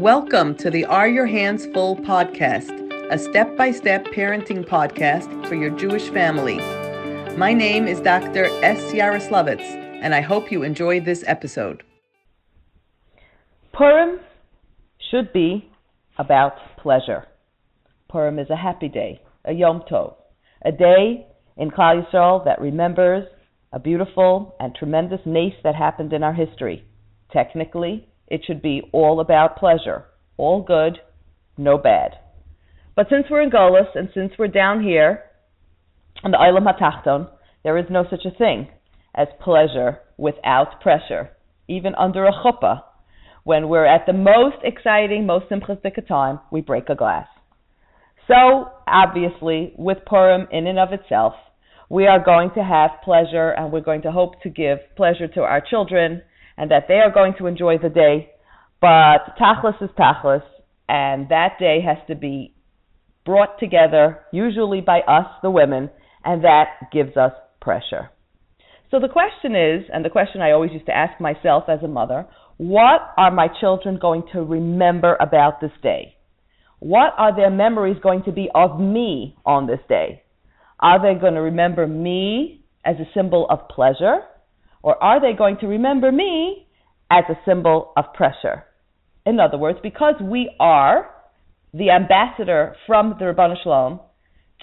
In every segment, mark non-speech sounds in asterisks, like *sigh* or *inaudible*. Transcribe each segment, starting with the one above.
Welcome to the Are Your Hands Full podcast, a step by step parenting podcast for your Jewish family. My name is Dr. S. Yaroslavitz, and I hope you enjoy this episode. Purim should be about pleasure. Purim is a happy day, a Yom Tov, a day in Klal Yisrael that remembers a beautiful and tremendous nace that happened in our history. Technically, it should be all about pleasure, all good, no bad. But since we're in Golis and since we're down here on the Olam HaTachton, there is no such a thing as pleasure without pressure, even under a chuppah. When we're at the most exciting, most simplistic time, we break a glass. So, obviously, with Purim in and of itself, we are going to have pleasure and we're going to hope to give pleasure to our children and that they are going to enjoy the day. But tachlis is tachlis, and that day has to be brought together, usually by us, the women, and that gives us pressure. So the question is, and the question I always used to ask myself as a mother, what are my children going to remember about this day? What are their memories going to be of me on this day? Are they going to remember me as a symbol of pleasure? Or are they going to remember me as a symbol of pressure? In other words, because we are the ambassador from the Shel Olam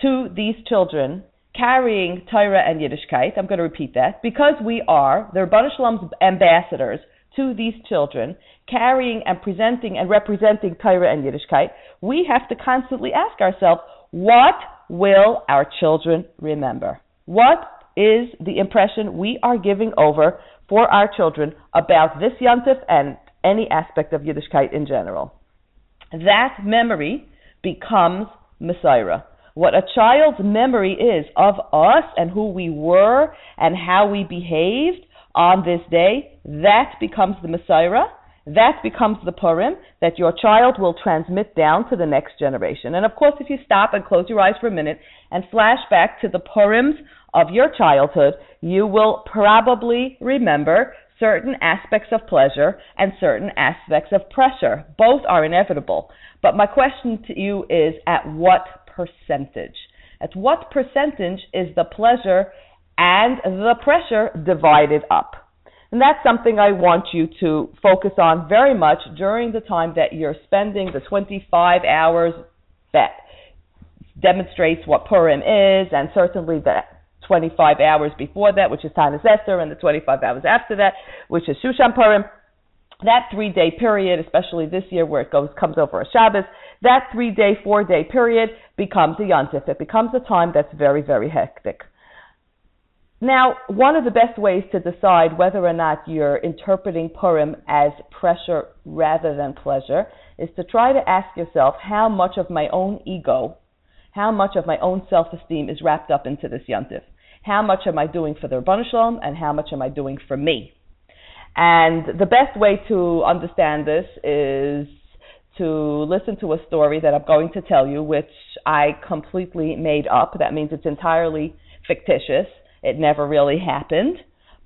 to these children, carrying Torah and Yiddishkeit, I'm going to repeat that, because we are the Shel Olam's ambassadors to these children, carrying and presenting and representing Torah and Yiddishkeit, we have to constantly ask ourselves, what will our children remember? What is the impression we are giving over for our children about this yontif and any aspect of Yiddishkeit in general. That memory becomes mesorah. What a child's memory is of us and who we were and how we behaved on this day, that becomes the mesorah. That becomes the Purim that your child will transmit down to the next generation. And of course, if you stop and close your eyes for a minute and flash back to the Purims of your childhood, you will probably remember certain aspects of pleasure and certain aspects of pressure. Both are inevitable. But my question to you is at what percentage? At what percentage is the pleasure and the pressure divided up? And that's something I want you to focus on very much during the time that you're spending the 25 hours that demonstrates what Purim is, and certainly that 25 hours before that, which is Tanis Esther, and the 25 hours after that, which is Shushan Purim. That three day period, especially this year where it goes comes over a Shabbos, that three day, four day period becomes a Yontif. It becomes a time that's very, very hectic. Now, one of the best ways to decide whether or not you're interpreting Purim as pressure rather than pleasure is to try to ask yourself how much of my own ego, how much of my own self esteem is wrapped up into this Yontif how much am I doing for the Ribono Shel Olam and how much am I doing for me? And the best way to understand this is to listen to a story that I'm going to tell you, which I completely made up. That means it's entirely fictitious. It never really happened.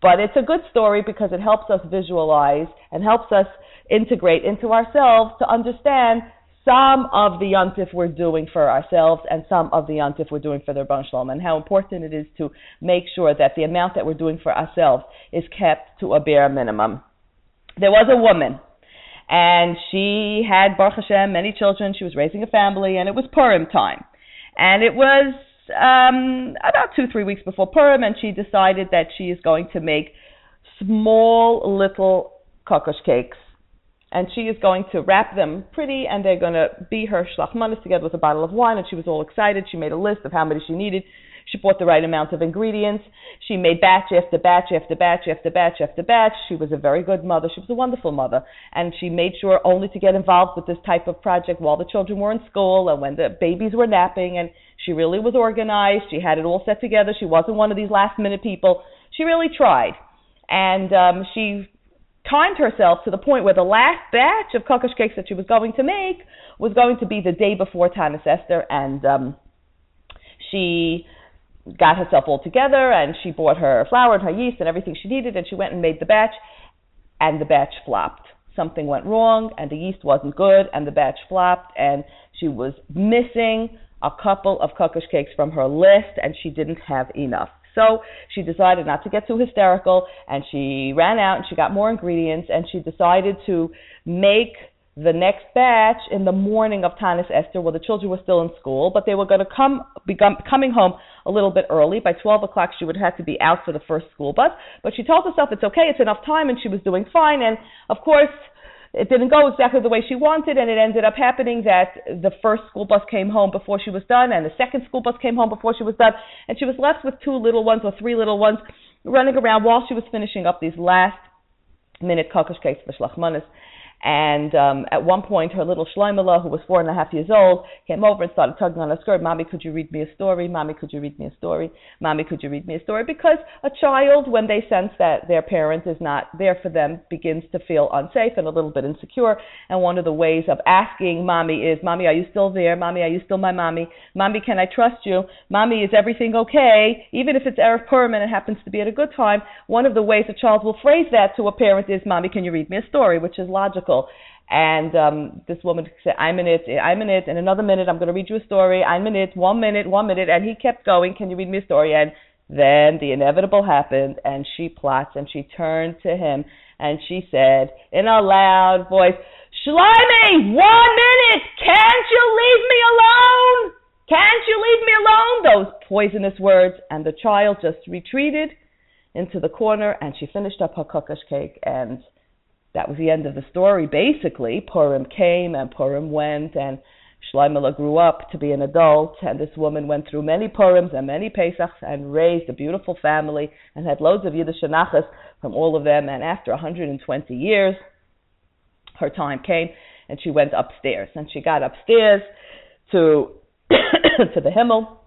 But it's a good story because it helps us visualize and helps us integrate into ourselves to understand some of the yontif we're doing for ourselves and some of the yontif we're doing for the Ribono Shel Olam, and how important it is to make sure that the amount that we're doing for ourselves is kept to a bare minimum. There was a woman, and she had Baruch Hashem many children. She was raising a family, and it was Purim time, and it was um, about two three weeks before Purim, and she decided that she is going to make small little kokosh cakes and she is going to wrap them pretty, and they're going to be her shlachmanis together with a bottle of wine. And she was all excited. She made a list of how many she needed. She bought the right amount of ingredients. She made batch after batch after batch after batch after batch. She was a very good mother. She was a wonderful mother. And she made sure only to get involved with this type of project while the children were in school and when the babies were napping. And she really was organized. She had it all set together. She wasn't one of these last minute people. She really tried. And um, she timed herself to the point where the last batch of kokosh cakes that she was going to make was going to be the day before Tanis Esther, and um, she got herself all together and she bought her flour and her yeast and everything she needed, and she went and made the batch, and the batch flopped. something went wrong and the yeast wasn't good and the batch flopped and she was missing a couple of kokosh cakes from her list and she didn't have enough. So she decided not to get too hysterical and she ran out and she got more ingredients and she decided to make the next batch in the morning of Tanis Esther, while the children were still in school, but they were going to come be coming home a little bit early. By 12 o'clock, she would have to be out for the first school bus. But she told herself it's okay, it's enough time, and she was doing fine. And of course, it didn't go exactly the way she wanted, and it ended up happening that the first school bus came home before she was done, and the second school bus came home before she was done, and she was left with two little ones or three little ones running around while she was finishing up these last minute kokosh cakes for shlachmanis. And um, at one point, her little Shloimela, who was four and a half years old, came over and started tugging on her skirt. Mommy, could you read me a story? Mommy, could you read me a story? Mommy, could you read me a story? Because a child, when they sense that their parent is not there for them, begins to feel unsafe and a little bit insecure. And one of the ways of asking mommy is, Mommy, are you still there? Mommy, are you still my mommy? Mommy, can I trust you? Mommy, is everything okay? Even if it's Erev Purim and it happens to be at a good time, one of the ways a child will phrase that to a parent is, Mommy, can you read me a story? Which is logical and um, this woman said, I'm in it, I'm in it, in another minute, I'm going to read you a story, I'm in it, one minute, one minute. And he kept going, Can you read me a story? And then the inevitable happened, and she plots and she turned to him and she said in a loud voice, Shlomi, one minute, can't you leave me alone? Can't you leave me alone? Those poisonous words. And the child just retreated into the corner and she finished up her kokosh cake and that was the end of the story. Basically, Purim came and Purim went, and Shloimela grew up to be an adult, and this woman went through many Purims and many Pesachs and raised a beautiful family and had loads of Yiddish Nachas from all of them. And after 120 years, her time came, and she went upstairs. And she got upstairs to *coughs* to the Himmel,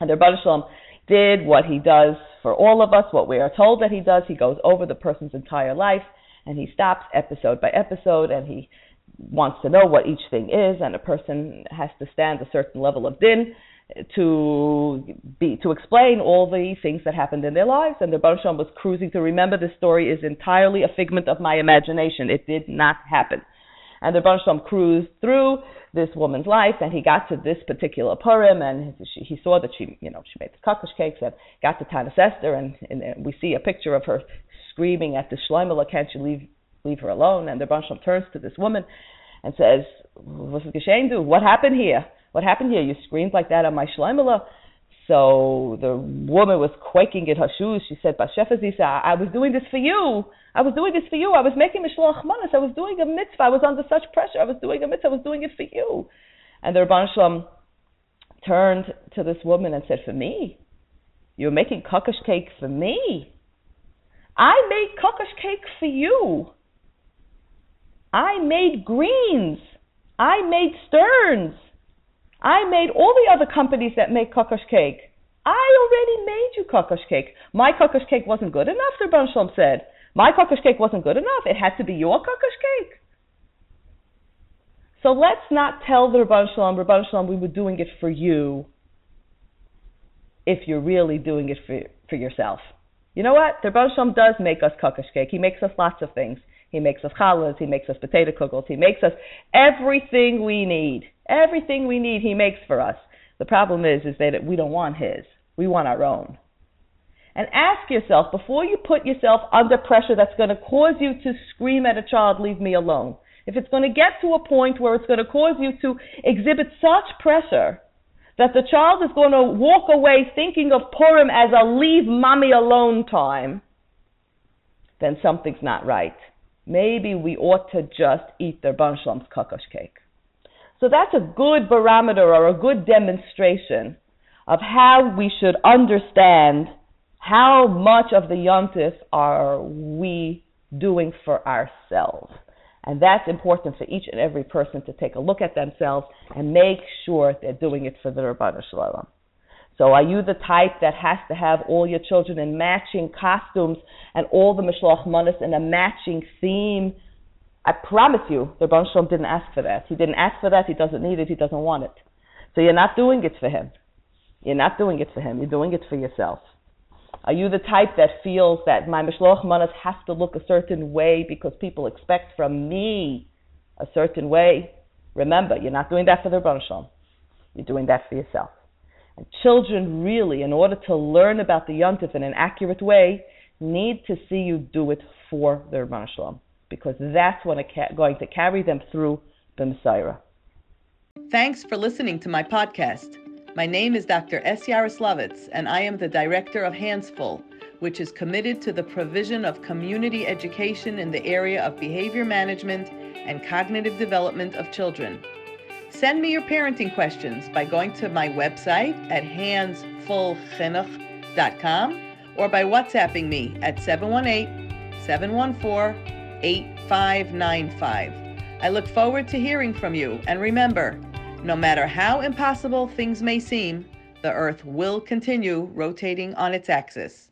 and the Rebbe Shalom did what he does for all of us, what we are told that he does. He goes over the person's entire life and he stops episode by episode and he wants to know what each thing is and a person has to stand a certain level of din to be to explain all the things that happened in their lives. And the Baruch was cruising to remember this story is entirely a figment of my imagination. It did not happen. And the Baruch cruised through this woman's life and he got to this particular Purim and she, he saw that she you know she made the kokosh cakes and got to Tanis Esther and, and we see a picture of her screaming at the Shloimela, can't you leave leave her alone? And the Bansham turns to this woman and says, What's geschehen do? What happened here? What happened here? You screamed like that on my Shloimela. So the woman was quaking in her shoes. She said, Bashefazisa, I was doing this for you. I was doing this for you. I was making Mishloach Manas. I was doing a mitzvah. I was under such pressure. I was doing a mitzvah. I was doing it for you. And the Ribono Shel Olam turned to this woman and said, For me? You're making kokosh cake for me? I made kokosh cake for you. I made Green's. I made Stern's. I made all the other companies that make kokosh cake. I already made you kokosh cake. My kokosh cake wasn't good enough, Rebbe Shalom said. My kokosh cake wasn't good enough. It had to be your kokosh cake. So let's not tell the Rebbe Shalom, Rebbe Shalom, we were doing it for you if you're really doing it for, for yourself. You know what? The Rebbe does make us kokosh cake. He makes us lots of things. He makes us challahs. He makes us potato kugels. He makes us everything we need. Everything we need, he makes for us. The problem is, is that we don't want his. We want our own. And ask yourself before you put yourself under pressure that's going to cause you to scream at a child, "Leave me alone." If it's going to get to a point where it's going to cause you to exhibit such pressure that the child is going to walk away thinking of Purim as a leave mommy alone time, then something's not right. Maybe we ought to just eat their Banshlam's kokosh cake. So that's a good barometer or a good demonstration of how we should understand how much of the yontif are we doing for ourselves. And that's important for each and every person to take a look at themselves and make sure they're doing it for the Rabbanu Shalom. So are you the type that has to have all your children in matching costumes and all the Mishloach Manas in a matching theme? I promise you, the Ribono Shel Olam didn't ask for that. He didn't ask for that. He doesn't need it. He doesn't want it. So you're not doing it for him. You're not doing it for him. You're doing it for yourself. Are you the type that feels that my Mishloach Manas has to look a certain way because people expect from me a certain way? Remember, you're not doing that for the Rebbe Shalom. You're doing that for yourself. And children really, in order to learn about the Yontif in an accurate way, need to see you do it for the Rebbe Shalom because that's what it's going to carry them through the mesorah. Thanks for listening to my podcast. My name is Dr. S. Yaroslavitz, and I am the director of Handsful, which is committed to the provision of community education in the area of behavior management and cognitive development of children. Send me your parenting questions by going to my website at handsfulchinuch.com or by WhatsApping me at 718 714 8595. I look forward to hearing from you, and remember, no matter how impossible things may seem, the Earth will continue rotating on its axis.